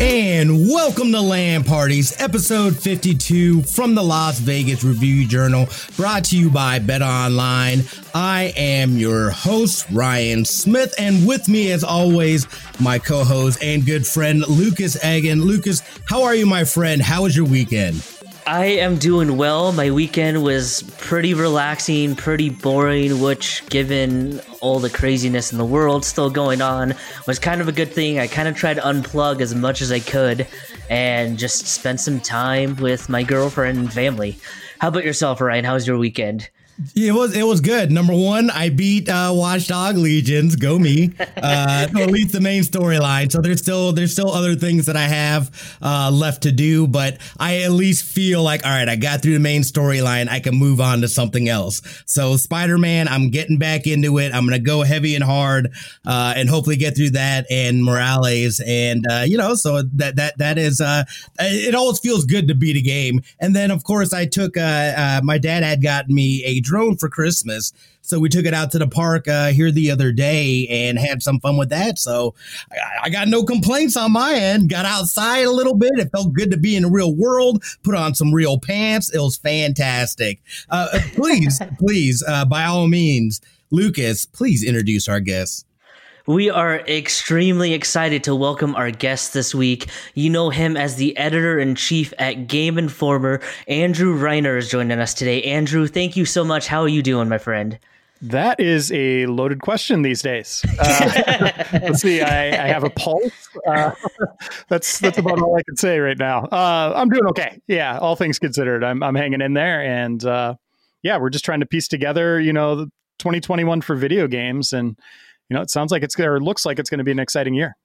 And welcome to LAN Parties, episode 52 from the Las Vegas Review Journal, brought to you by Bet Online. I am your host, Ryan Smith, and with me, as always, my co host and good friend, Lucas Egan. Lucas, how are you, my friend? How was your weekend? I am doing well. My weekend was pretty relaxing, pretty boring, which, given all the craziness in the world still going on, was kind of a good thing. I kind of tried to unplug as much as I could and just spend some time with my girlfriend and family. How about yourself, Ryan? How was your weekend? It was it was good. Number one, I beat uh, Watch Dogs Legion. Go me! Uh, at least the main storyline. So there's still there's still other things that I have uh, left to do, but I at least feel like all right, I got through the main storyline. I can move on to something else. So Spider Man, I'm getting back into it. I'm gonna go heavy and hard, uh, and hopefully get through that and Morales, and uh, you know, so that that that is uh, it. Always feels good to beat a game. And then of course I took my dad had gotten me a drone for Christmas. So we took it out to the park uh, here the other day and had some fun with that. So I, I, got no complaints on my end. Got outside a little bit. It felt good to be in the real world. Put on some real pants. It was fantastic. Uh, please, please, uh, by all means, Lucas, please introduce our guests. We are extremely excited to welcome our guest this week. You know him as the editor in chief at Game Informer. Andrew Reiner is joining us today. Andrew, thank you so much. How are you doing, my friend? That is a loaded question these days. Uh, let's see. I, I, have a pulse. Uh, that's that's about all I can say right now. Uh, I'm doing okay. Yeah, all things considered, I'm I'm hanging in there, and uh, yeah, we're just trying to piece together, you know, 2021 for video games, and you know, it sounds like it's or looks like it's going to be an exciting year.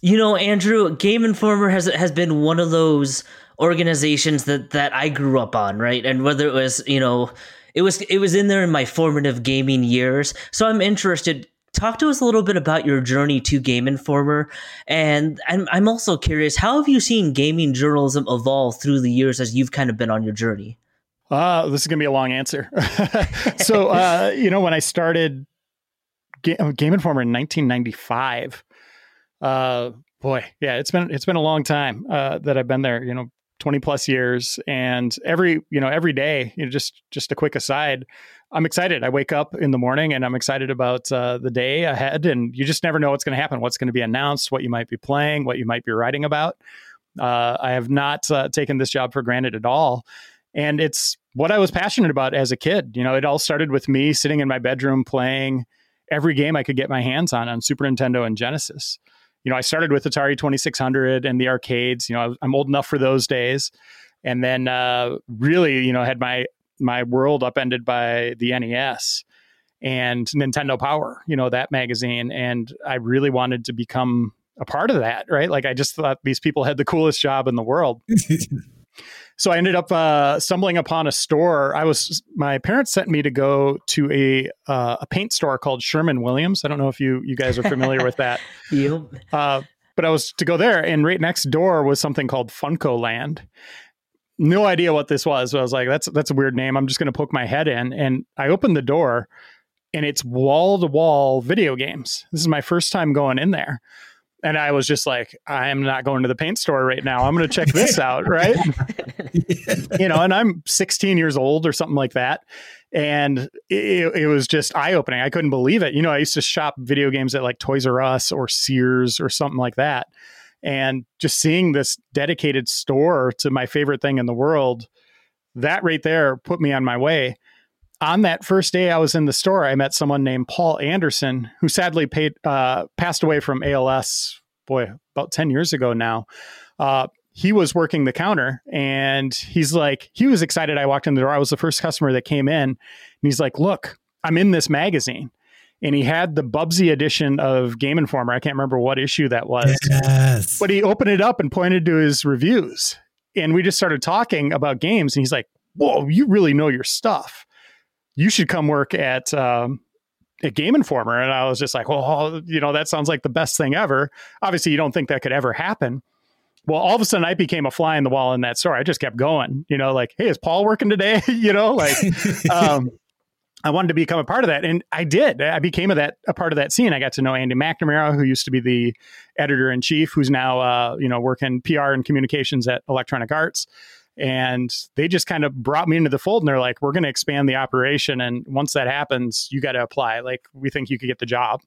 You know, Andrew, Game Informer has has been one of those organizations that that I grew up on, right? And whether it was, you know, it was it was in there in my formative gaming years. So I'm interested talk to us a little bit about your journey to Game Informer, and I'm I'm also curious how have you seen gaming journalism evolve through the years as you've kind of been on your journey. Uh, this is gonna be a long answer. so, uh, you know, when I started Game Informer in 1995. Uh, boy, yeah, it's been it's been a long time uh, that I've been there. You know, 20 plus years, and every you know every day. You know, just just a quick aside. I'm excited. I wake up in the morning and I'm excited about uh, the day ahead. And you just never know what's going to happen, what's going to be announced, what you might be playing, what you might be writing about. Uh, I have not uh, taken this job for granted at all. And it's what I was passionate about as a kid. You know, it all started with me sitting in my bedroom playing every game I could get my hands on on Super Nintendo and Genesis. You know, I started with Atari 2600 and the arcades. You know, I'm old enough for those days, and then uh, really, you know, had my my world upended by the NES and Nintendo Power. You know, that magazine, and I really wanted to become a part of that. Right? Like, I just thought these people had the coolest job in the world. so I ended up uh, stumbling upon a store. I was my parents sent me to go to a uh, a paint store called Sherwin Williams. I don't know if you you guys are familiar with that. Yep. Uh, but I was to go there, and right next door was something called Funco Land. No idea what this was. So I was like, "That's that's a weird name." I'm just going to poke my head in, and I opened the door, and it's wall to wall video games. This is my first time going in there and I was just like, I am not going to the paint store right now. I'm going to check this out, right? you know, and I'm 16 years old or something like that. And it, it was just eye opening. I couldn't believe it. You know, I used to shop video games at like Toys R Us or Sears or something like that. And just seeing this dedicated store to my favorite thing in the world, that right there put me on my way on that first day I was in the store, I met someone named Paul Anderson, who sadly paid, uh, passed away from ALS, boy, about 10 years ago now. Uh, he was working the counter and he's like, he was excited. I walked in the door. I was the first customer that came in. And he's like, look, I'm in this magazine. And he had the Bubsy edition of Game Informer. I can't remember what issue that was. Yes. But he opened it up and pointed to his reviews. And we just started talking about games. And he's like, whoa, you really know your stuff you should come work at um, at Game Informer. And I was just like, well, you know, that sounds like the best thing ever. Obviously, you don't think that could ever happen. Well, all of a sudden, I became a fly in the wall in that store. I just kept going, you know, like, hey, is Paul working today? you know, like, um, I wanted to become a part of that, and I did. I became a, that a part of that scene. I got to know Andy McNamara, who used to be the editor in chief, who's now uh, you know working PR and communications at Electronic Arts. And they just kind of brought me into the fold, and they're like, "We're going to expand the operation, and once that happens, you got to apply. Like, we think you could get the job."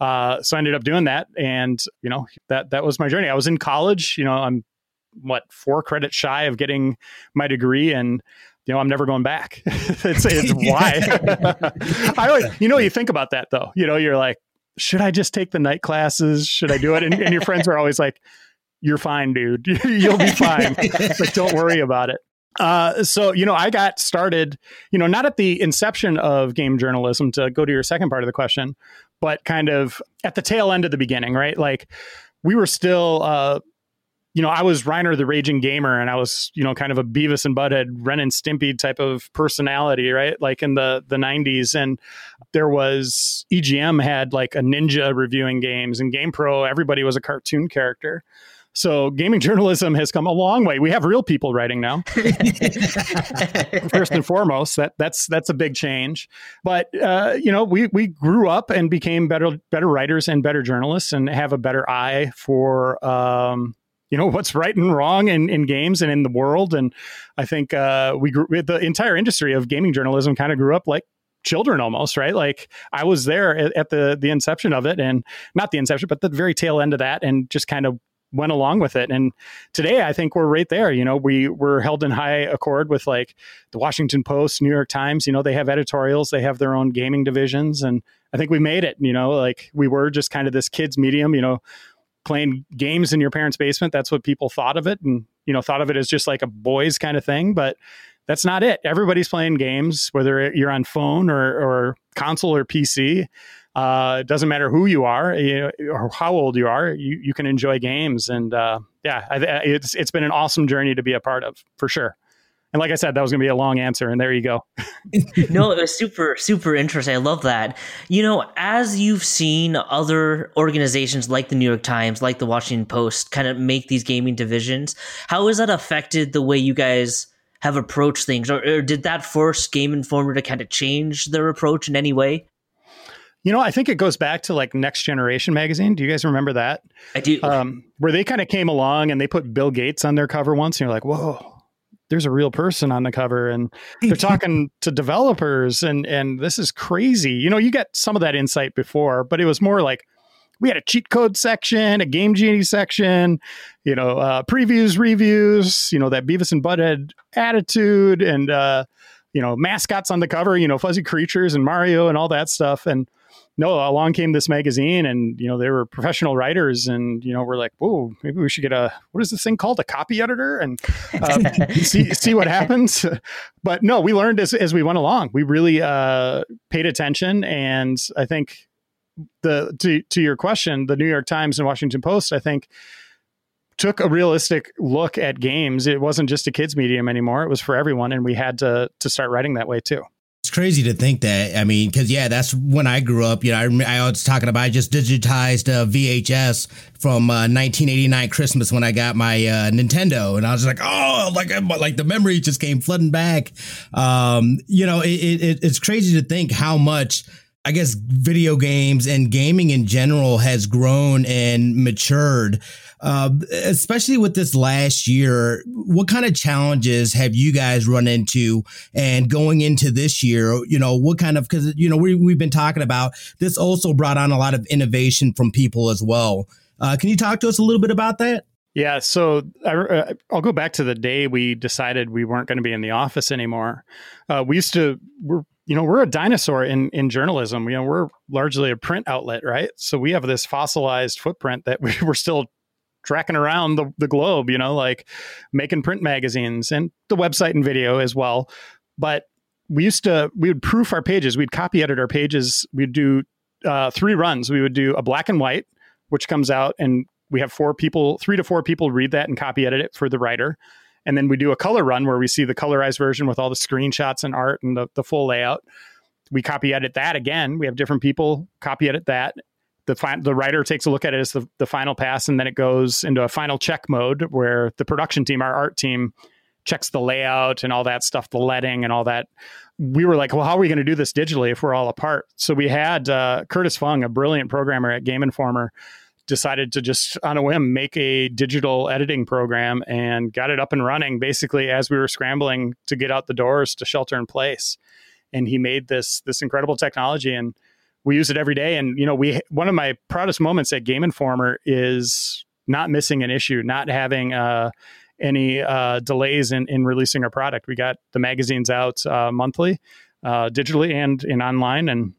Uh, so I ended up doing that, and you know that that was my journey. I was in college. You know, I'm what four credits shy of getting my degree, and you know, I'm never going back. it's, it's why. I always, you know, you think about that though. You know, you're like, should I just take the night classes? Should I do it? And, and your friends are always like, you're fine, dude. You'll be fine. like, don't worry about it. Uh, so you know, I got started, you know, not at the inception of game journalism to go to your second part of the question, but kind of at the tail end of the beginning, right? Like we were still uh, you know, I was Reiner the Raging Gamer, and I was, you know, kind of a Beavis and Butthead, Ren and Stimpy type of personality, right? Like in the the '90s, and there was EGM had like a ninja reviewing games, and GamePro, everybody was a cartoon character. So gaming journalism has come a long way. We have real people writing now. First and foremost, that that's that's a big change. But uh, you know, we we grew up and became better better writers and better journalists, and have a better eye for um, you know what's right and wrong in, in games and in the world and i think uh, we grew the entire industry of gaming journalism kind of grew up like children almost right like i was there at, at, the the inception of it and not the inception but the very tail end of that and just kind of went along with it and today i think we're right there you know we we're held in high accord with like the washington post new york times you know they have editorials they have their own gaming divisions and i think we made it you know like we were just kind of this kids medium you know playing games in your parents' basement. That's what people thought of it, and you know, thought of it as just like a boys kind of thing. But that's not it. Everybody's playing games, whether you're on phone or, or console or PC. Uh, it doesn't matter who you are you know, or how old you are. You you can enjoy games, and uh, yeah, I, it's it's been an awesome journey to be a part of for sure. And like I said, that was going to be a long answer, and there you go. no, it was super, super interesting. I love that. You know, as you've seen other organizations like the New York Times, like the Washington Post, kind of make these gaming divisions, how has that affected the way you guys have approached things, or, or did that force Game Informer to kind of change their approach in any way? You know, I think it goes back to like Next Generation magazine. Do you guys remember that? I do. Um, where they kind of came along and they put Bill Gates on their cover once, and you're like, whoa, there's a real person on the cover and they're talking to developers and and this is crazy. You know, you get some of that insight before, but it was more like we had a cheat code section, a game genie section, you know, uh, previews, reviews, you know, that Beavis and Butthead attitude and uh, you know, mascots on the cover, you know, fuzzy creatures and Mario and all that stuff. And no, along came this magazine, and you know they were professional writers, and you know we're like, whoa, maybe we should get a what is this thing called, a copy editor, and um, see see what happens. But no, we learned as as we went along. We really uh, paid attention, and I think the to to your question, the New York Times and Washington Post, I think took a realistic look at games. It wasn't just a kids medium anymore; it was for everyone, and we had to to start writing that way too. It's crazy to think that. I mean, because yeah, that's when I grew up. You know, I, I was talking about I just digitized a VHS from uh, 1989 Christmas when I got my uh, Nintendo, and I was like, oh, like like the memory just came flooding back. Um, you know, it, it, it's crazy to think how much I guess video games and gaming in general has grown and matured, uh, especially with this last year. What kind of challenges have you guys run into? And going into this year, you know, what kind of, because, you know, we, we've been talking about this also brought on a lot of innovation from people as well. Uh, can you talk to us a little bit about that? Yeah, so I, will uh, go back to the day we decided we weren't going to be in the office anymore. Uh, we used to we're you know we're a dinosaur in in journalism you know we're largely a print outlet right so we have this fossilized footprint that we were still tracking around the, the globe you know like making print magazines and the website and video as well but we used to we would proof our pages we'd copy edit our pages we'd do uh, three runs we would do a black and white which comes out and we have four people three to four people read that and copy edit it for the writer and then we do a color run where we see the colorized version with all the screenshots and art and the, the full layout. We copy edit that again. We have different people copy edit that. The, fi- the writer takes a look at it as the, the final pass, and then it goes into a final check mode where the production team, our art team, checks the layout and all that stuff, the leading and all that we were like, well, how are we going to do this digitally if we're all apart? So we had uh, Curtis Fung, a brilliant programmer at Game Informer, decided to just on a whim make a digital editing program and got it up and running basically as we were scrambling to get out the doors to shelter in place. And he made this this incredible technology and we use it every day. And you know, we one of my proudest moments at Game Informer is not missing an issue, not having uh, any uh, delays in, in releasing our product. We got the magazines out uh, monthly, uh, digitally and in online, and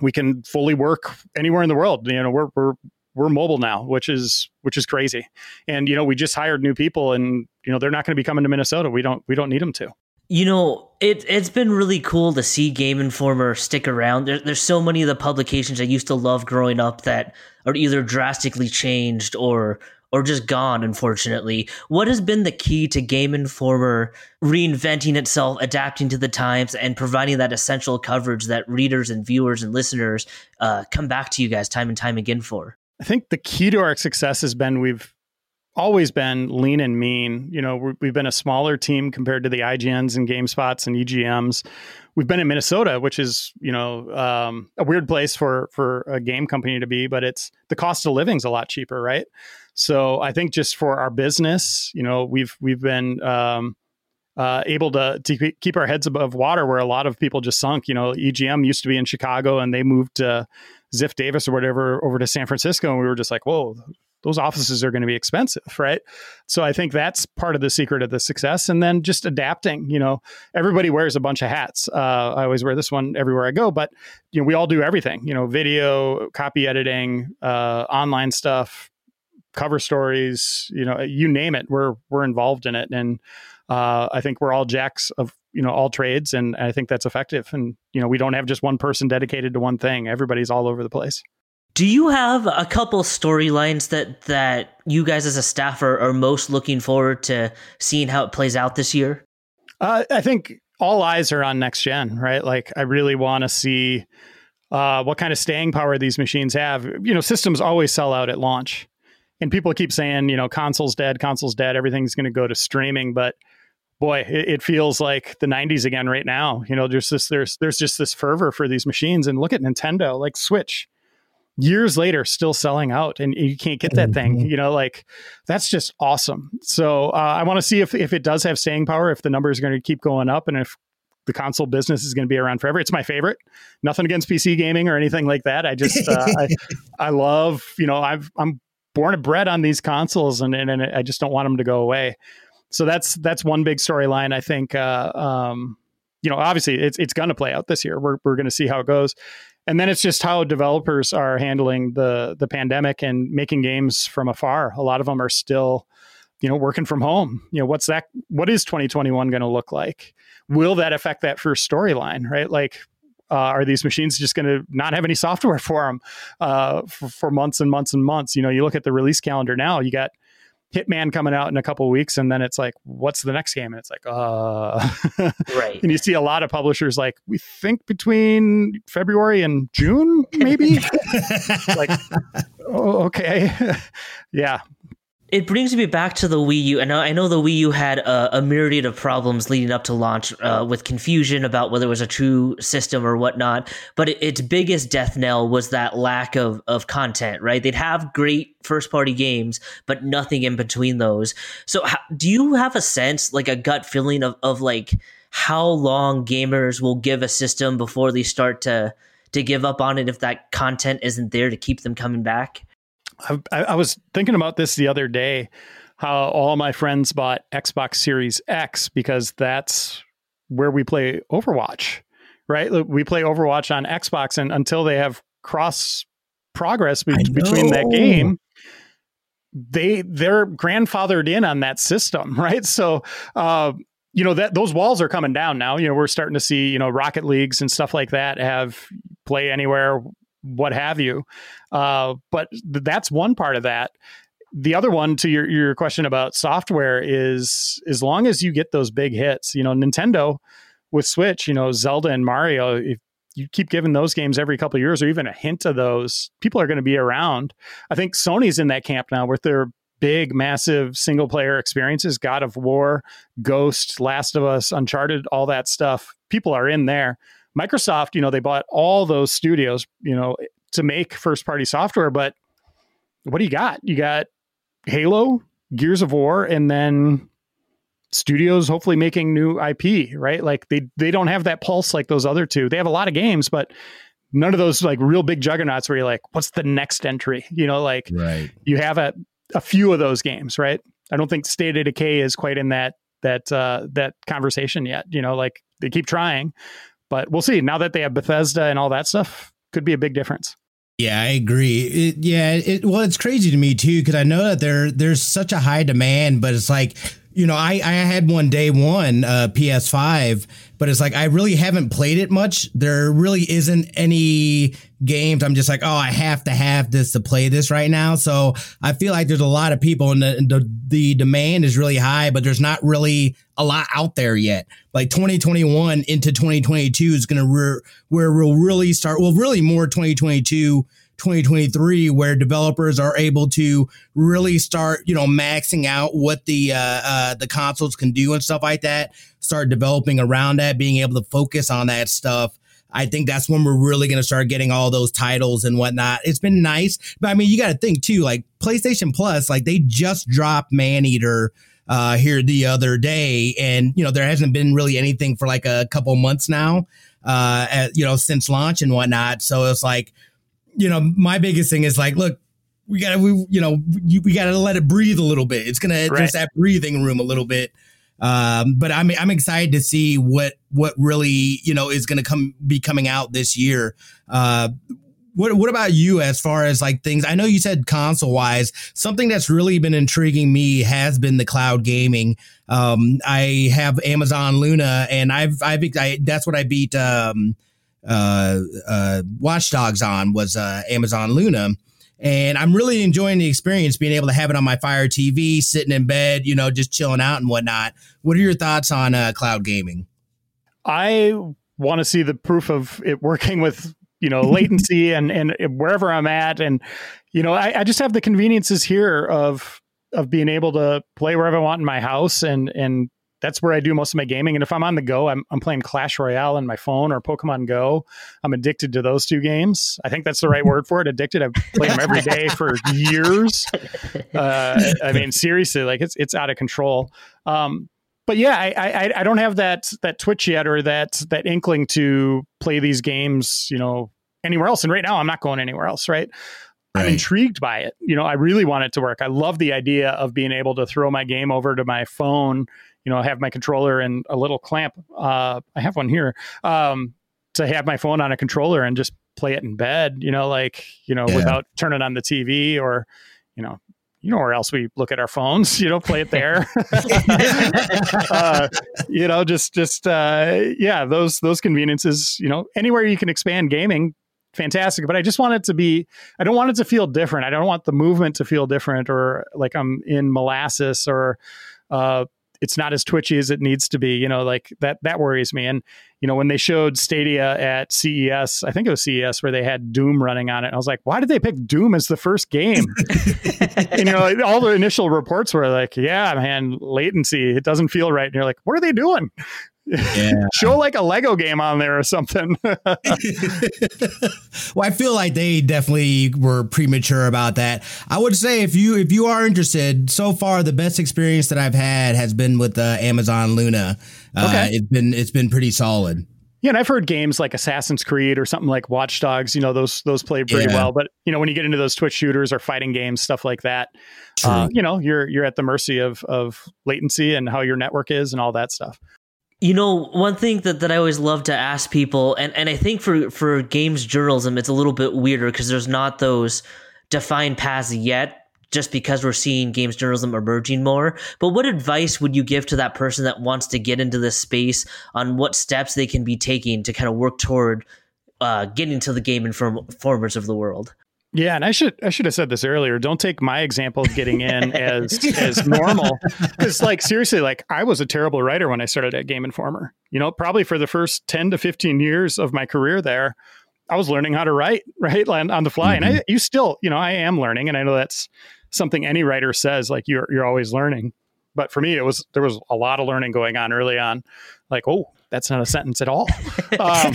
we can fully work anywhere in the world. You know, we're we're we're mobile now, which is which is crazy. And you know, we just hired new people, and you know, they're not going to be coming to Minnesota. We don't we don't need them to. You know, it it's been really cool to see Game Informer stick around. There, there's so many of the publications I used to love growing up that are either drastically changed or or just gone, unfortunately. What has been the key to Game Informer reinventing itself, adapting to the times, and providing that essential coverage that readers and viewers and listeners uh, come back to you guys time and time again for? I think the key to our success has been we've always been lean and mean. You know, we've been a smaller team compared to the IGNs and GameSpots and EGMs. We've been in Minnesota, which is you know um, a weird place for for a game company to be, but it's the cost of living is a lot cheaper, right? So I think just for our business, you know, we've we've been um, uh, able to to keep our heads above water where a lot of people just sunk. You know, EGM used to be in Chicago and they moved to Ziff Davis or whatever over to San Francisco, and we were just like, whoa. Those offices are going to be expensive, right? So I think that's part of the secret of the success. And then just adapting. You know, everybody wears a bunch of hats. Uh, I always wear this one everywhere I go, but you know, we all do everything. You know, video, copy editing, uh, online stuff, cover stories, you know, you name it, we're we're involved in it, and uh, I think we're all jacks of you know all trades, and I think that's effective. And you know, we don't have just one person dedicated to one thing; everybody's all over the place. Do you have a couple storylines that that you guys as a staff are, are most looking forward to seeing how it plays out this year? Uh, I think all eyes are on next gen, right? Like, I really want to see uh, what kind of staying power these machines have. You know, systems always sell out at launch and people keep saying, you know, console's dead, console's dead, everything's going to go to streaming, but boy, it, feels like the 90s again right now. You know, there's this there's there's just this fervor for these machines and look at Nintendo, like Switch. Years later, still selling out, and you can't get that thing. Mm-hmm. You know, like that's just awesome. So uh, I want to see if if it does have staying power, if the numbers are going to keep going up, and if the console business is going to be around forever. It's my favorite. Nothing against PC gaming or anything like that. I just uh, I, I love you know I've I'm born and bred on these consoles, and, and, and I just don't want them to go away. So that's that's one big storyline. I think, uh, um, you know, obviously it's it's going to play out this year. We're we're going to see how it goes, and then it's just how developers are handling the the pandemic and making games from afar. A lot of them are still, you know, working from home. You know, what's that? What is 2021 going to look like? Will that affect that first storyline? Right, like uh, are these machines just going to not have any software for them uh, for, for, months and months and months? You know, you look at the release calendar now, you got Hitman coming out in a couple weeks, and then it's like, what's the next game? And it's like, uh, right. and you see a lot of publishers like, we think between February and June, maybe. like, oh, okay, yeah it brings me back to the Wii U, and I know the Wii U had a, a myriad of problems leading up to launch, uh, with confusion about whether it was a true system or whatnot. But it, its biggest death knell was that lack of of content. Right? They'd have great first party games, but nothing in between those. So, how, do you have a sense, like a gut feeling of of like how long gamers will give a system before they start to to give up on it if that content isn't there to keep them coming back? I, I was thinking about this the other day how all my friends bought Xbox Series X because that's where we play Overwatch, right? We play Overwatch on Xbox, and until they have cross progress be- between that game, they they're grandfathered in on that system, right? So, uh, you know that those walls are coming down now. You know, we're starting to see you know Rocket Leagues and stuff like that have play anywhere what have you. Uh, but th- that's one part of that. The other one to your, your question about software is as long as you get those big hits, you know, Nintendo with Switch, you know, Zelda and Mario, if you keep giving those games every couple of years or even a hint of those, people are going to be around. I think Sony's in that camp now with their big, massive single player experiences God of War, Ghost, Last of Us, Uncharted, all that stuff people are in there. Microsoft, you know, they bought all those studios, you know, to make first party software, but what do you got? You got Halo, Gears of War, and then studios hopefully making new IP, right? Like they they don't have that pulse like those other two. They have a lot of games, but none of those like real big juggernauts where you're like, what's the next entry? You know, like right. you have a a few of those games, right? I don't think State of Decay is quite in that that uh, that conversation yet. You know, like they keep trying, but we'll see. Now that they have Bethesda and all that stuff, could be a big difference. Yeah, I agree. It, yeah, it, well, it's crazy to me too because I know that there there's such a high demand, but it's like you know, I, I had one day one uh, PS5, but it's like I really haven't played it much. There really isn't any games. I'm just like, oh, I have to have this to play this right now. So I feel like there's a lot of people, and the the, the demand is really high, but there's not really a lot out there yet. Like 2021 into 2022 is gonna re- where we'll really start. Well, really more 2022 2023 where developers are able to really start you know maxing out what the uh, uh, the consoles can do and stuff like that start developing around that being able to focus on that stuff I think that's when we're really going to start getting all those titles and whatnot. It's been nice, but I mean, you got to think too, like PlayStation Plus, like they just dropped Maneater uh, here the other day, and you know there hasn't been really anything for like a couple months now, uh, at, you know, since launch and whatnot. So it's like you know, my biggest thing is like, look, we gotta, we, you know, we, we gotta let it breathe a little bit. It's gonna right. just that breathing room a little bit. Um, but I'm I'm excited to see what what really you know is going to come be coming out this year. Uh, what what about you as far as like things? I know you said console wise, something that's really been intriguing me has been the cloud gaming. Um, I have Amazon Luna, and I've I've I, that's what I beat. Um, uh, uh, Watch Dogs on was uh, Amazon Luna. And I'm really enjoying the experience being able to have it on my Fire TV, sitting in bed, you know, just chilling out and whatnot. What are your thoughts on uh, cloud gaming? I want to see the proof of it working with you know latency and and wherever I'm at, and you know I, I just have the conveniences here of of being able to play wherever I want in my house and and that's where I do most of my gaming. And if I'm on the go, I'm, I'm playing Clash Royale on my phone or Pokemon Go. I'm addicted to those two games. I think that's the right word for it. Addicted. I've played them every day for years. Uh, I mean, seriously, like it's it's out of control. Um, but yeah, I, I I don't have that that twitch yet or that that inkling to play these games. You know, anywhere else. And right now, I'm not going anywhere else. Right. I'm intrigued by it. You know, I really want it to work. I love the idea of being able to throw my game over to my phone you know, have my controller and a little clamp. Uh, I have one here um, to have my phone on a controller and just play it in bed. You know, like you know, yeah. without turning on the TV or you know, you know where else we look at our phones. You know, play it there. uh, you know, just just uh, yeah, those those conveniences. You know, anywhere you can expand gaming, fantastic. But I just want it to be. I don't want it to feel different. I don't want the movement to feel different or like I'm in molasses or uh, it's not as twitchy as it needs to be. You know, like that that worries me. And you know, when they showed Stadia at CES, I think it was CES where they had Doom running on it. I was like, why did they pick Doom as the first game? you know, all the initial reports were like, yeah, man, latency, it doesn't feel right. And you're like, what are they doing? Yeah. Show like a Lego game on there or something. well, I feel like they definitely were premature about that. I would say if you if you are interested, so far the best experience that I've had has been with uh, Amazon Luna. Uh, okay. It's been it's been pretty solid. Yeah, and I've heard games like Assassin's Creed or something like Watch Dogs. You know, those those play pretty yeah. well. But you know, when you get into those Twitch shooters or fighting games, stuff like that, uh, you know, you're you're at the mercy of of latency and how your network is and all that stuff. You know, one thing that, that I always love to ask people, and, and I think for, for games journalism, it's a little bit weirder because there's not those defined paths yet, just because we're seeing games journalism emerging more. But what advice would you give to that person that wants to get into this space on what steps they can be taking to kind of work toward uh, getting to the game informers of the world? Yeah, and I should I should have said this earlier. Don't take my example of getting in as as normal because like seriously, like I was a terrible writer when I started at Game Informer. You know, probably for the first 10 to 15 years of my career there, I was learning how to write, right? On the fly. Mm-hmm. And I you still, you know, I am learning and I know that's something any writer says like you're you're always learning. But for me it was there was a lot of learning going on early on. Like, oh, that's not a sentence at all. Um,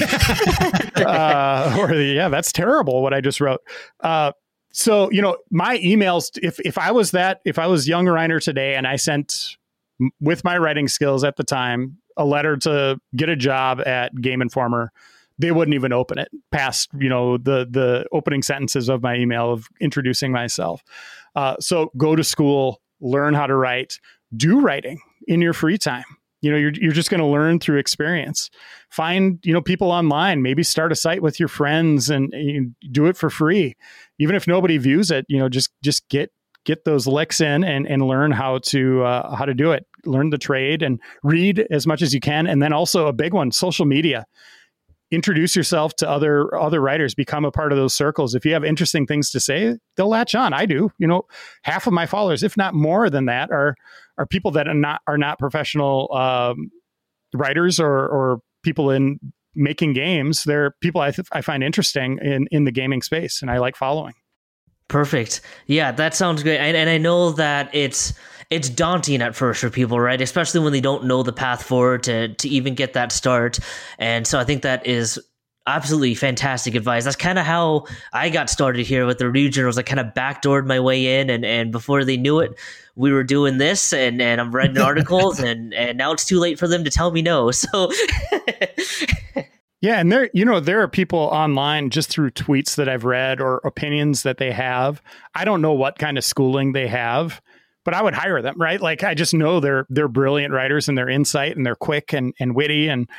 uh, or yeah, that's terrible what I just wrote. Uh, so you know, my emails. If if I was that, if I was young Reiner today, and I sent with my writing skills at the time a letter to get a job at Game Informer, they wouldn't even open it past you know the the opening sentences of my email of introducing myself. Uh, so go to school, learn how to write, do writing in your free time you know you're, you're just going to learn through experience. Find you know people online maybe start a site with your friends and, and do it for free. Even if nobody views it you know just just get get those licks in and, and learn how to uh, how to do it. Learn the trade and read as much as you can. And then also a big one social media. Introduce yourself to other other writers. Become a part of those circles. If you have interesting things to say they'll latch on. I do. You know half of my followers if not more than that are are people that are not are not professional um, writers or or people in making games they're people I, th- I find interesting in in the gaming space and i like following perfect yeah that sounds great and, and i know that it's it's daunting at first for people, right? Especially when they don't know the path forward to to even get that start. And so I think that is absolutely fantastic advice. That's kind of how I got started here with the regionals. I kind of backdoored my way in, and and before they knew it, we were doing this, and and I'm writing articles, and and now it's too late for them to tell me no. So. Yeah, and there, you know, there are people online just through tweets that I've read or opinions that they have. I don't know what kind of schooling they have, but I would hire them, right? Like I just know they're they're brilliant writers and their insight and they're quick and and witty and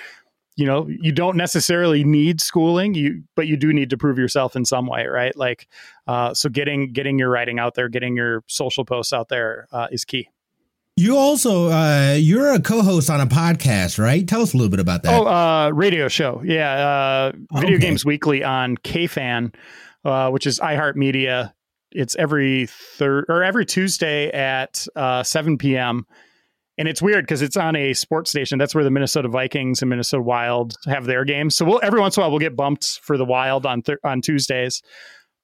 you know you don't necessarily need schooling you but you do need to prove yourself in some way right? Like uh, so getting getting your writing out there getting your social posts out there uh, is key. You also uh, you're a co-host on a podcast right? Tell us a little bit about that. Oh uh, radio show. Yeah uh, video okay. games weekly on kfan uh, which is iheartmedia. It's every third or every Tuesday at uh, 7 p.m. And it's weird because it's on a sports station. That's where the Minnesota Vikings and Minnesota Wild have their games. So we'll every once in a while we'll get bumped for the Wild on th- on Tuesdays.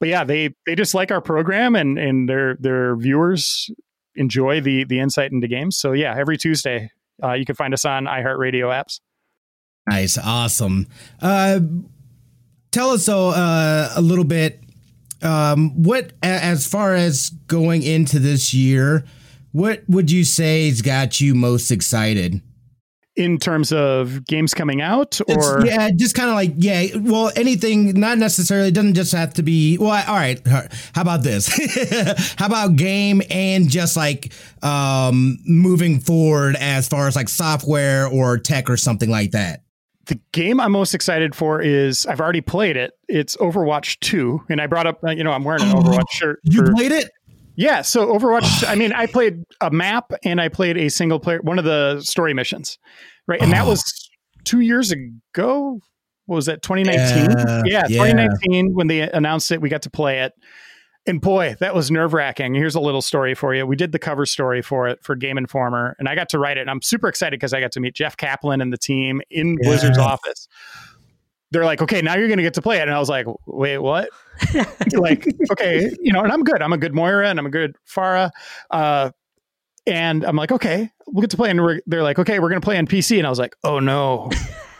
But yeah, they they just like our program and and their their viewers enjoy the the insight into games. So yeah, every Tuesday uh, you can find us on iHeartRadio apps. Nice, awesome. Uh, tell us so uh, a little bit um, what as far as going into this year, what would you say has got you most excited? in terms of games coming out or it's, yeah just kind of like yeah well anything not necessarily it doesn't just have to be well all right how about this how about game and just like um moving forward as far as like software or tech or something like that the game I'm most excited for is I've already played it. It's Overwatch 2. And I brought up, uh, you know, I'm wearing an oh, Overwatch shirt. You for, played it? Yeah. So Overwatch, I mean, I played a map and I played a single player, one of the story missions, right? And that oh. was two years ago. What was that, 2019? Yeah, yeah, 2019 when they announced it, we got to play it. And boy, that was nerve wracking. Here's a little story for you. We did the cover story for it for Game Informer, and I got to write it. And I'm super excited because I got to meet Jeff Kaplan and the team in yeah. Blizzard's office. They're like, okay, now you're going to get to play it. And I was like, wait, what? like, okay, you know, and I'm good. I'm a good Moira and I'm a good Pharah. Uh, and I'm like, okay, we'll get to play. And they're like, okay, we're going to play on PC. And I was like, oh no.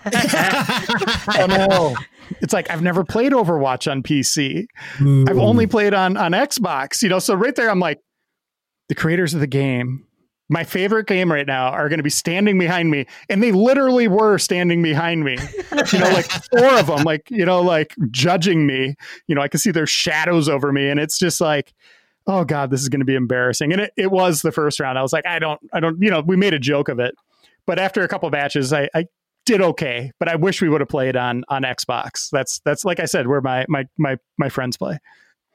oh no it's like I've never played Overwatch on PC. Ooh. I've only played on on Xbox. You know, so right there, I'm like, the creators of the game, my favorite game right now, are going to be standing behind me, and they literally were standing behind me. you know, like four of them, like you know, like judging me. You know, I can see their shadows over me, and it's just like oh god this is going to be embarrassing and it, it was the first round i was like i don't i don't you know we made a joke of it but after a couple matches I, I did okay, but I wish we would have played on on Xbox. That's that's like I said, where my my my my friends play.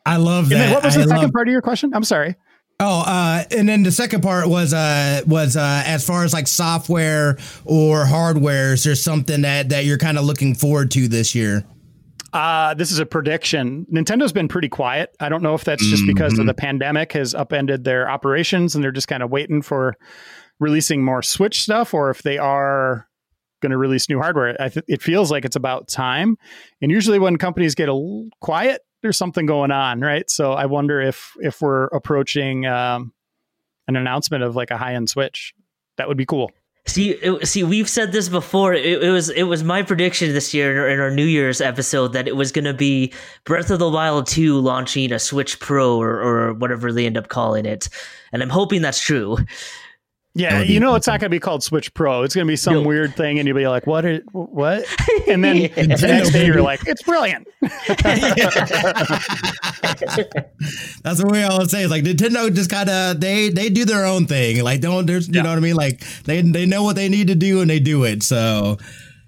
I love that. what was the I second part of your question? I'm sorry. Oh, uh, and then the second part was uh was uh as far as like software or hardware, is there something that that you're kind of looking forward to this year? Uh, this is a prediction. Nintendo's been pretty quiet. I don't know if that's just because mm-hmm. of the pandemic has upended their operations and they're just kind of waiting for releasing more Switch stuff, or if they are going to release new hardware. Th- it feels like it's about time. And usually when companies get a little quiet, there's something going on, right? So I wonder if if we're approaching um, an announcement of like a high end Switch. That would be cool. See, it, see, we've said this before. It, it, was it was my prediction this year in our, New Year's episode that it was going to be Breath of the Wild two launching a Switch Pro or, or whatever they end up calling it, and I'm hoping that's true. Yeah, you know it's not going to be called Switch Pro. It's going to be some no. weird thing, and you'll be like, "What? Are, what?" And then yeah. the next day you're like, "It's brilliant." That's what we always say. It's like Nintendo just kind of they they do their own thing. Like don't there's you yeah. know what I mean? Like they they know what they need to do and they do it. So.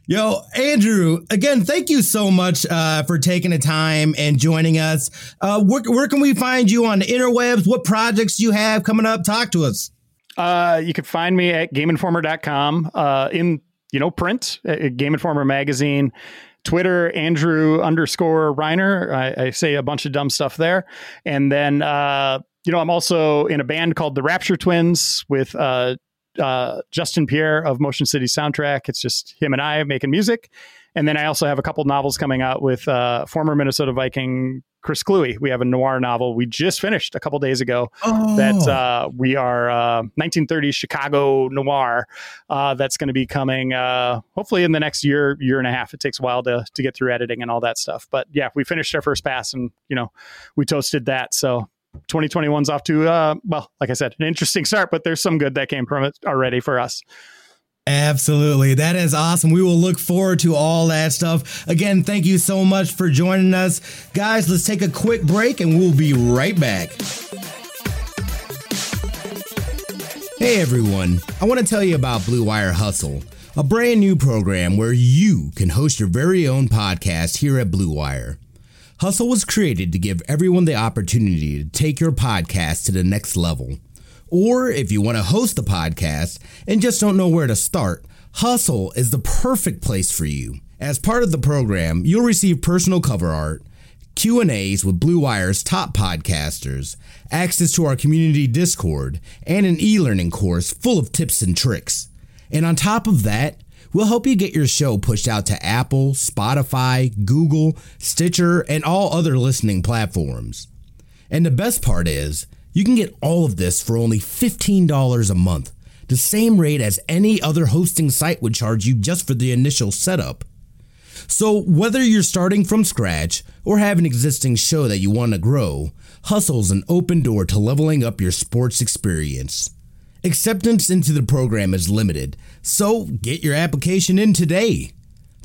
Yo, Andrew, again, thank you so much uh, for taking the time and joining us. Uh, where, where can we find you on the interwebs? What projects you have coming up? Talk to us. Uh, you can find me at GameInformer.com uh, in you know print, uh, Game Informer magazine. Twitter, Andrew underscore Reiner. I, I, say a bunch of dumb stuff there. And then, uh, you know, I'm also in a band called the Rapture Twins with uh, uh, Justin Pierre of Motion City Soundtrack. It's just him and I making music. And then I also have a couple novels coming out with uh, former Minnesota Viking Chris Kluwe. We have a noir novel we just finished a couple days ago oh. that uh, we are uh, 1930s Chicago noir uh, that's going to be coming uh, hopefully in the next year year and a half. It takes a while to to get through editing and all that stuff, but yeah, we finished our first pass and you know we toasted that. So 2021's off to uh, well, like I said, an interesting start, but there's some good that came from it already for us. Absolutely. That is awesome. We will look forward to all that stuff. Again, thank you so much for joining us. Guys, let's take a quick break and we'll be right back. Hey everyone, I want to tell you about Blue Wire Hustle, a brand new program where you can host your very own podcast here at Blue Wire. Hustle was created to give everyone the opportunity to take your podcast to the next level. Or if you want to host a podcast and just don't know where to start, Hustle is the perfect place for you. As part of the program, you'll receive personal cover art, Q&As with Blue Wire's top podcasters, access to our community Discord, and an e-learning course full of tips and tricks. And on top of that, we'll help you get your show pushed out to Apple, Spotify, Google, Stitcher, and all other listening platforms. And the best part is, you can get all of this for only $15 a month, the same rate as any other hosting site would charge you just for the initial setup. So, whether you're starting from scratch or have an existing show that you want to grow, Hustle's an open door to leveling up your sports experience. Acceptance into the program is limited, so get your application in today.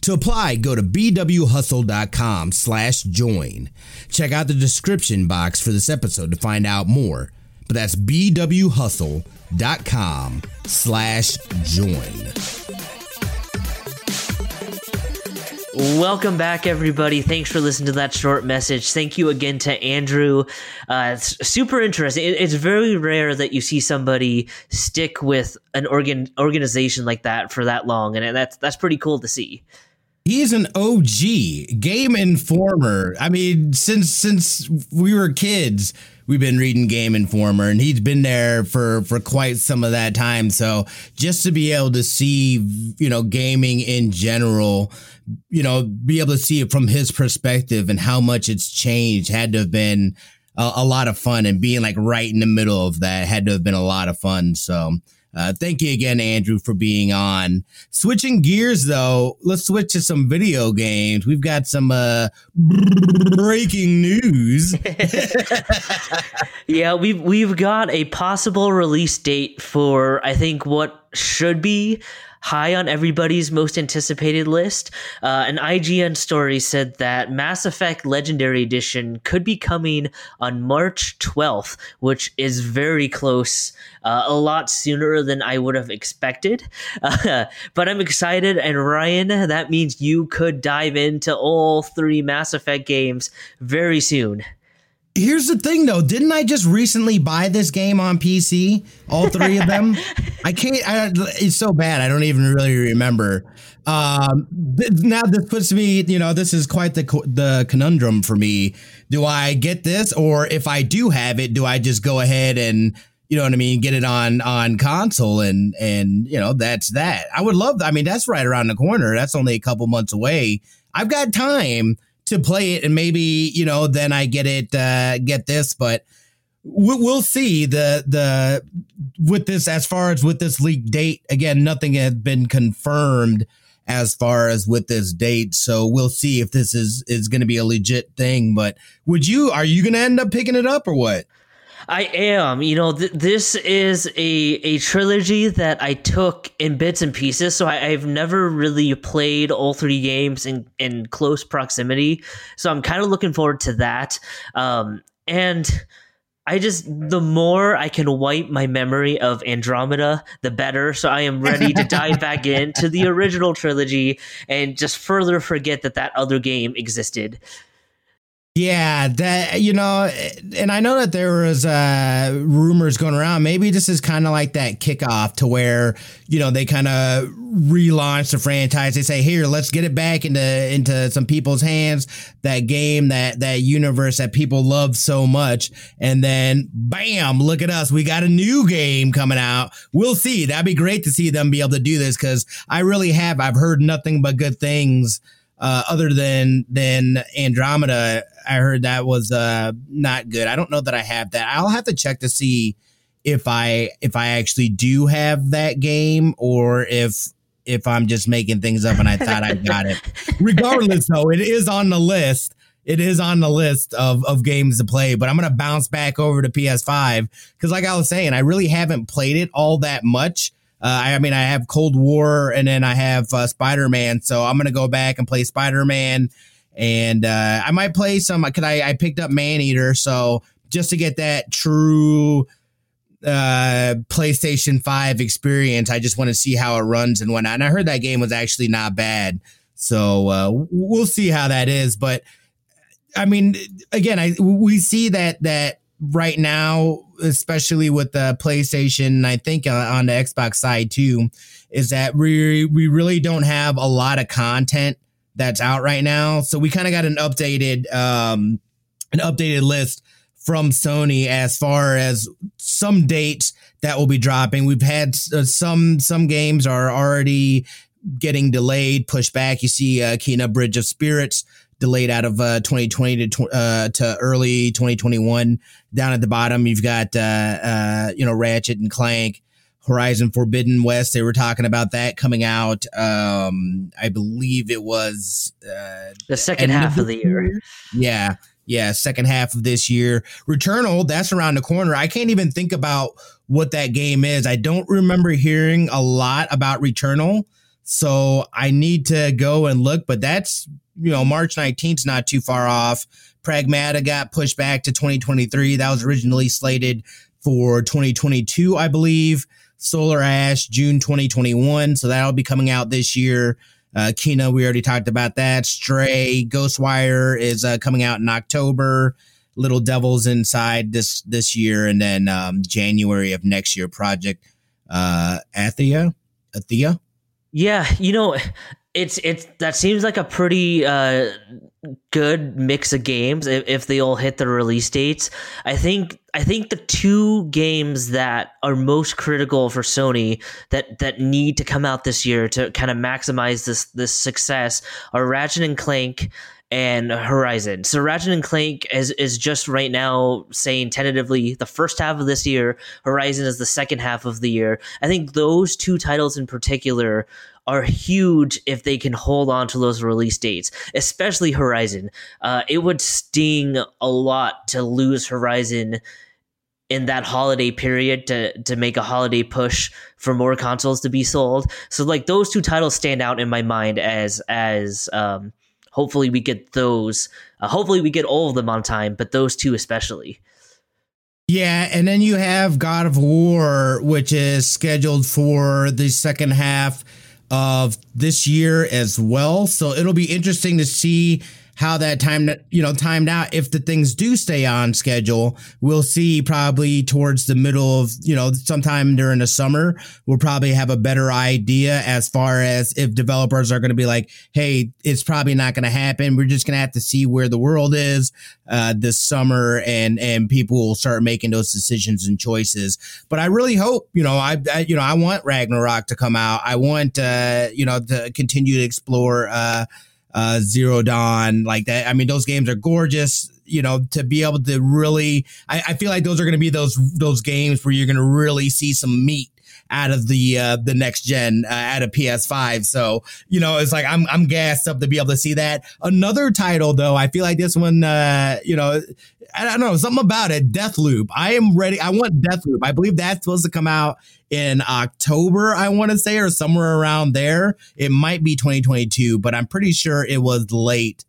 To apply, go to bwhustle.com slash join. Check out the description box for this episode to find out more. But that's bwhustle.com slash join. Welcome back, everybody. Thanks for listening to that short message. Thank you again to Andrew. Uh, it's super interesting. It, it's very rare that you see somebody stick with an organ organization like that for that long, and that's that's pretty cool to see. He's an OG game informer. I mean, since since we were kids, we've been reading Game Informer, and he's been there for for quite some of that time. So just to be able to see, you know, gaming in general, you know, be able to see it from his perspective and how much it's changed had to have been a, a lot of fun. And being like right in the middle of that had to have been a lot of fun. So uh, thank you again, Andrew, for being on. Switching gears, though, let's switch to some video games. We've got some uh, breaking news. yeah, we've we've got a possible release date for I think what should be high on everybody's most anticipated list. Uh, an IGN story said that Mass Effect Legendary Edition could be coming on March 12th, which is very close, uh, a lot sooner than I would have expected. Uh, but I'm excited, and Ryan, that means you could dive into all three Mass Effect games very soon. Here's the thing though, didn't I just recently buy this game on PC? All three of them? I can't I, it's so bad. I don't even really remember. Um th- now this puts me, you know, this is quite the the conundrum for me. Do I get this or if I do have it, do I just go ahead and you know what I mean, get it on on console and and you know, that's that. I would love I mean, that's right around the corner. That's only a couple months away. I've got time to play it and maybe you know then i get it uh get this but we'll see the the with this as far as with this leak date again nothing has been confirmed as far as with this date so we'll see if this is is going to be a legit thing but would you are you going to end up picking it up or what I am. You know, th- this is a a trilogy that I took in bits and pieces. So I, have never really played all three games in in close proximity. So I'm kind of looking forward to that. Um, and I just the more I can wipe my memory of Andromeda, the better. So I am ready to dive back into the original trilogy and just further forget that that other game existed. Yeah, that you know, and I know that there was uh rumors going around. Maybe this is kind of like that kickoff to where you know they kind of relaunch the franchise. They say, "Here, let's get it back into into some people's hands." That game, that that universe that people love so much, and then bam, look at us, we got a new game coming out. We'll see. That'd be great to see them be able to do this because I really have. I've heard nothing but good things uh, other than than Andromeda. I heard that was uh, not good. I don't know that I have that. I'll have to check to see if I if I actually do have that game or if if I'm just making things up and I thought I got it. Regardless, though, it is on the list. It is on the list of, of games to play, but I'm going to bounce back over to PS5 because, like I was saying, I really haven't played it all that much. Uh, I, I, mean, I have Cold War and then I have uh, Spider Man. So I'm going to go back and play Spider Man. And uh, I might play some because I, I picked up Maneater. So just to get that true uh, PlayStation 5 experience, I just want to see how it runs and whatnot. And I heard that game was actually not bad. So uh, we'll see how that is. But I mean, again, I we see that that right now, especially with the PlayStation, I think uh, on the Xbox side too, is that we we really don't have a lot of content that's out right now. So we kind of got an updated um an updated list from Sony as far as some dates that will be dropping. We've had uh, some some games are already getting delayed, pushed back. You see uh, Kena Bridge of Spirits delayed out of uh, 2020 to uh, to early 2021. Down at the bottom, you've got uh, uh, you know Ratchet and Clank, Horizon Forbidden West. They were talking about that coming out. Um, I believe it was uh, the second half of the year. year. Yeah, yeah, second half of this year. Returnal, that's around the corner. I can't even think about what that game is. I don't remember hearing a lot about Returnal. So I need to go and look, but that's you know, March 19th is not too far off. Pragmata got pushed back to 2023. That was originally slated for 2022, I believe. Solar Ash, June 2021. So that'll be coming out this year. Uh, Kena, we already talked about that. Stray, Ghostwire is uh, coming out in October. Little Devils Inside this this year, and then um, January of next year. Project uh, Athia, Athia. Yeah, you know, it's it's that seems like a pretty uh, good mix of games if, if they all hit the release dates. I think I think the two games that are most critical for Sony that that need to come out this year to kind of maximize this this success are Ratchet and Clank and Horizon. So Ratchet and Clank is is just right now saying tentatively the first half of this year. Horizon is the second half of the year. I think those two titles in particular are huge if they can hold on to those release dates, especially Horizon. Uh, it would sting a lot to lose Horizon in that holiday period to to make a holiday push for more consoles to be sold. So like those two titles stand out in my mind as as um, hopefully we get those. Uh, hopefully we get all of them on time, but those two especially. Yeah, and then you have God of War, which is scheduled for the second half of this year as well. So it'll be interesting to see how that time you know timed out. If the things do stay on schedule we'll see probably towards the middle of you know sometime during the summer we'll probably have a better idea as far as if developers are going to be like hey it's probably not going to happen. We're just going to have to see where the world is uh, this summer and and people will start making those decisions and choices. But i really hope you know i, I you know i want ragnarok to come out. I want uh you know to continue to explore uh uh, Zero Dawn, like that. I mean, those games are gorgeous. you know, to be able to really, I, I feel like those are going to be those those games where you're going to really see some meat out of the uh, the next gen uh, out of PS5. So you know, it's like I'm I'm gassed up to be able to see that. Another title though, I feel like this one, uh, you know, I don't know something about it. Deathloop. I am ready. I want Deathloop. I believe that's supposed to come out in October. I want to say or somewhere around there. It might be 2022, but I'm pretty sure it was late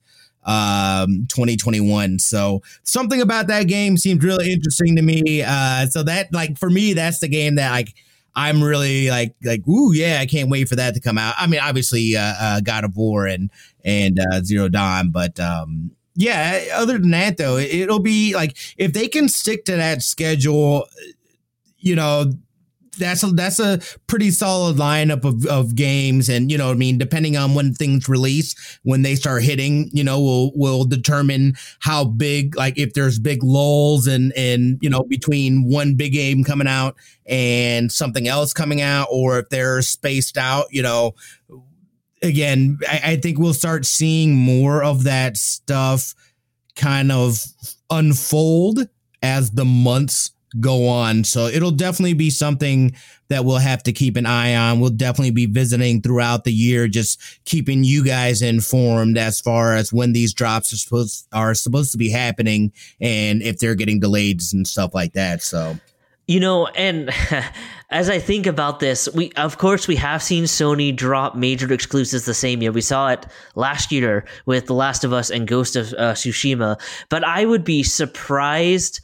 um 2021 so something about that game seemed really interesting to me uh so that like for me that's the game that like I'm really like like ooh yeah, I can't wait for that to come out. I mean, obviously, uh, uh God of War and and uh, Zero Dawn, but um, yeah. Other than that, though, it'll be like if they can stick to that schedule, you know, that's a that's a pretty solid lineup of, of games. And you know I mean depending on when things release when they start hitting you know will will determine how big like if there's big lulls and and you know between one big game coming out and something else coming out or if they're spaced out you know again I, I think we'll start seeing more of that stuff kind of unfold as the months go on. So it'll definitely be something that we'll have to keep an eye on. We'll definitely be visiting throughout the year, just keeping you guys informed as far as when these drops are supposed are supposed to be happening and if they're getting delayed and stuff like that. So you know, and as I think about this, we of course we have seen Sony drop major exclusives the same year. We saw it last year with The Last of Us and Ghost of uh, Tsushima, but I would be surprised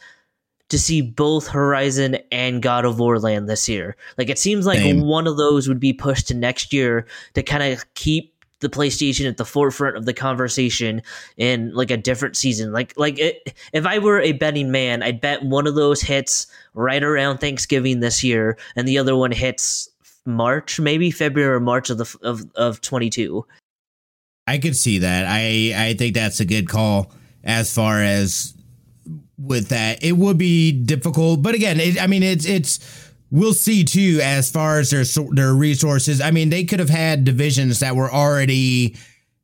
to see both Horizon and God of War land this year. Like it seems like Same. one of those would be pushed to next year to kind of keep the PlayStation at the forefront of the conversation in like a different season. Like like it, if I were a betting man, I'd bet one of those hits right around Thanksgiving this year, and the other one hits March, maybe February or March of the of of twenty two. I could see that. I I think that's a good call as far as with that. It would be difficult, but again, it, I mean, it's it's we'll see too as far as their their resources. I mean, they could have had divisions that were already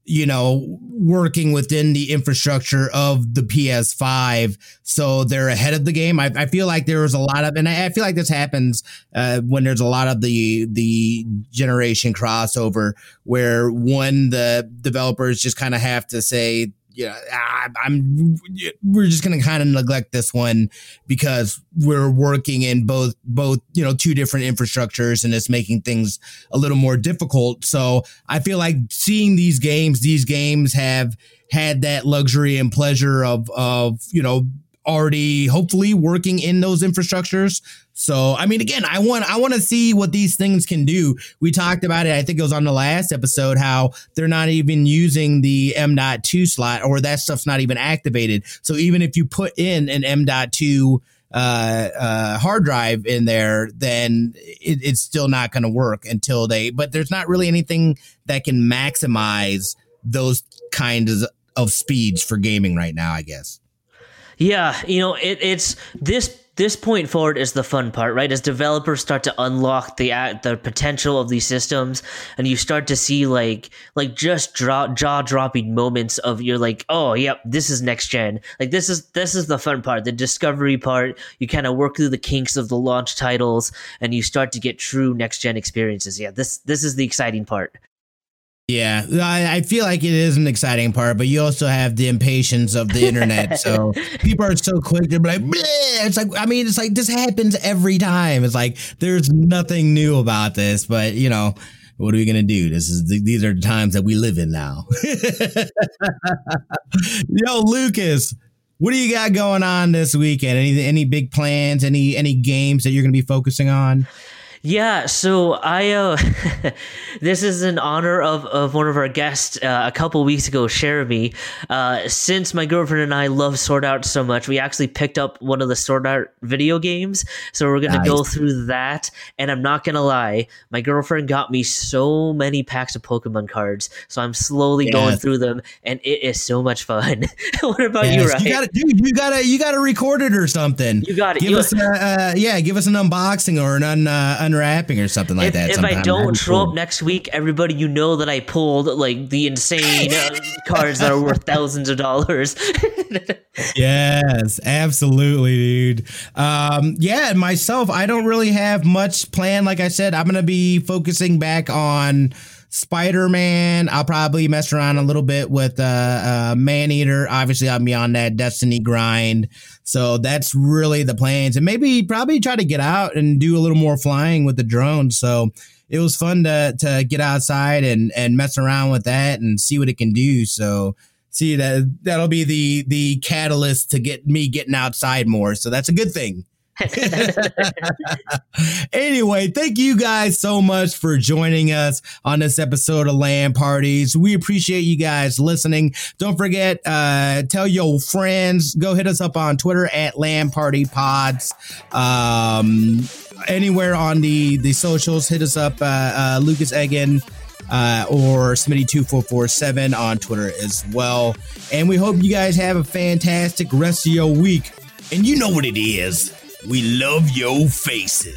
you know working within the infrastructure of the PS5 so they're ahead of the game I, I feel like there was a lot of and I, I feel like this happens uh, when there's a lot of the the generation crossover where one the developers just kind of have to say know, I, I'm we're just to kind of neglect this one because we're working in both both you know two different infrastructures and it's making things a little more difficult. So I feel like seeing these games, these games have had that luxury and pleasure of of you know already hopefully working in those infrastructures. So, I mean, again, I want I want to see what these things can do. We talked about it. I think it was on the last episode how they're not even using the M.2 slot, or that stuff's not even activated. So, even if you put in an M.2 uh, uh, hard drive in there, then it, it's still not going to work until they. But there's not really anything that can maximize those kinds of speeds for gaming right now. I guess. Yeah, you know, it, it's this this point forward is the fun part, right? As developers start to unlock the the potential of these systems, and you start to see like like just draw, jaw dropping moments of you're like, oh, yep, this is next gen. Like this is this is the fun part, the discovery part. You kind of work through the kinks of the launch titles, and you start to get true next gen experiences. Yeah, this this is the exciting part. Yeah, I, I, feel like it is an exciting part, but you also have the impatience of the internet. so people are so quick to be like, Bleh! it's like, I mean, it's like this happens every time. It's like there's nothing new about this, but you know, what are we gonna do? This is the, these are the times that we live in now. Yo, Lucas, what do you got going on this weekend? Any any big plans? Any any games that you're gonna be focusing on? Yeah, so I uh, this is in honor of, of one of our guests uh, a couple weeks ago, Jeremy. Uh, since my girlfriend and I love Sword Art so much, we actually picked up one of the Sword Art video games. So we're gonna nice. go through that. And I'm not gonna lie, my girlfriend got me so many packs of Pokemon cards, so I'm slowly going through them, and it is so much fun. what about yes. you, Ryan? You gotta, dude, you gotta, you gotta record it or something. You got it. Give you us, uh, yeah, give us an unboxing or an un, uh, unwrapping or something like if, that. If sometime. I don't show cool. up next week, everybody, you know that I pulled like the insane uh, cards that are worth thousands of dollars. Yes, absolutely, dude. Um, yeah, myself, I don't really have much planned. Like I said, I'm gonna be focusing back on Spider-Man. I'll probably mess around a little bit with uh, uh Maneater. Obviously, I'll be on that Destiny grind. So that's really the plans. And maybe probably try to get out and do a little more flying with the drone. So it was fun to to get outside and and mess around with that and see what it can do. So see that that'll be the the catalyst to get me getting outside more. So that's a good thing. Anyway, thank you guys so much for joining us on this episode of LAN Parties. We appreciate you guys listening. Don't forget, uh, tell your friends. Go hit us up on Twitter at LAN Party Pods. Um, anywhere on the the socials, hit us up. Uh, uh, Lucas Egan. Uh, or Smitty2447 on Twitter as well. And we hope you guys have a fantastic rest of your week. And you know what it is. We love your faces.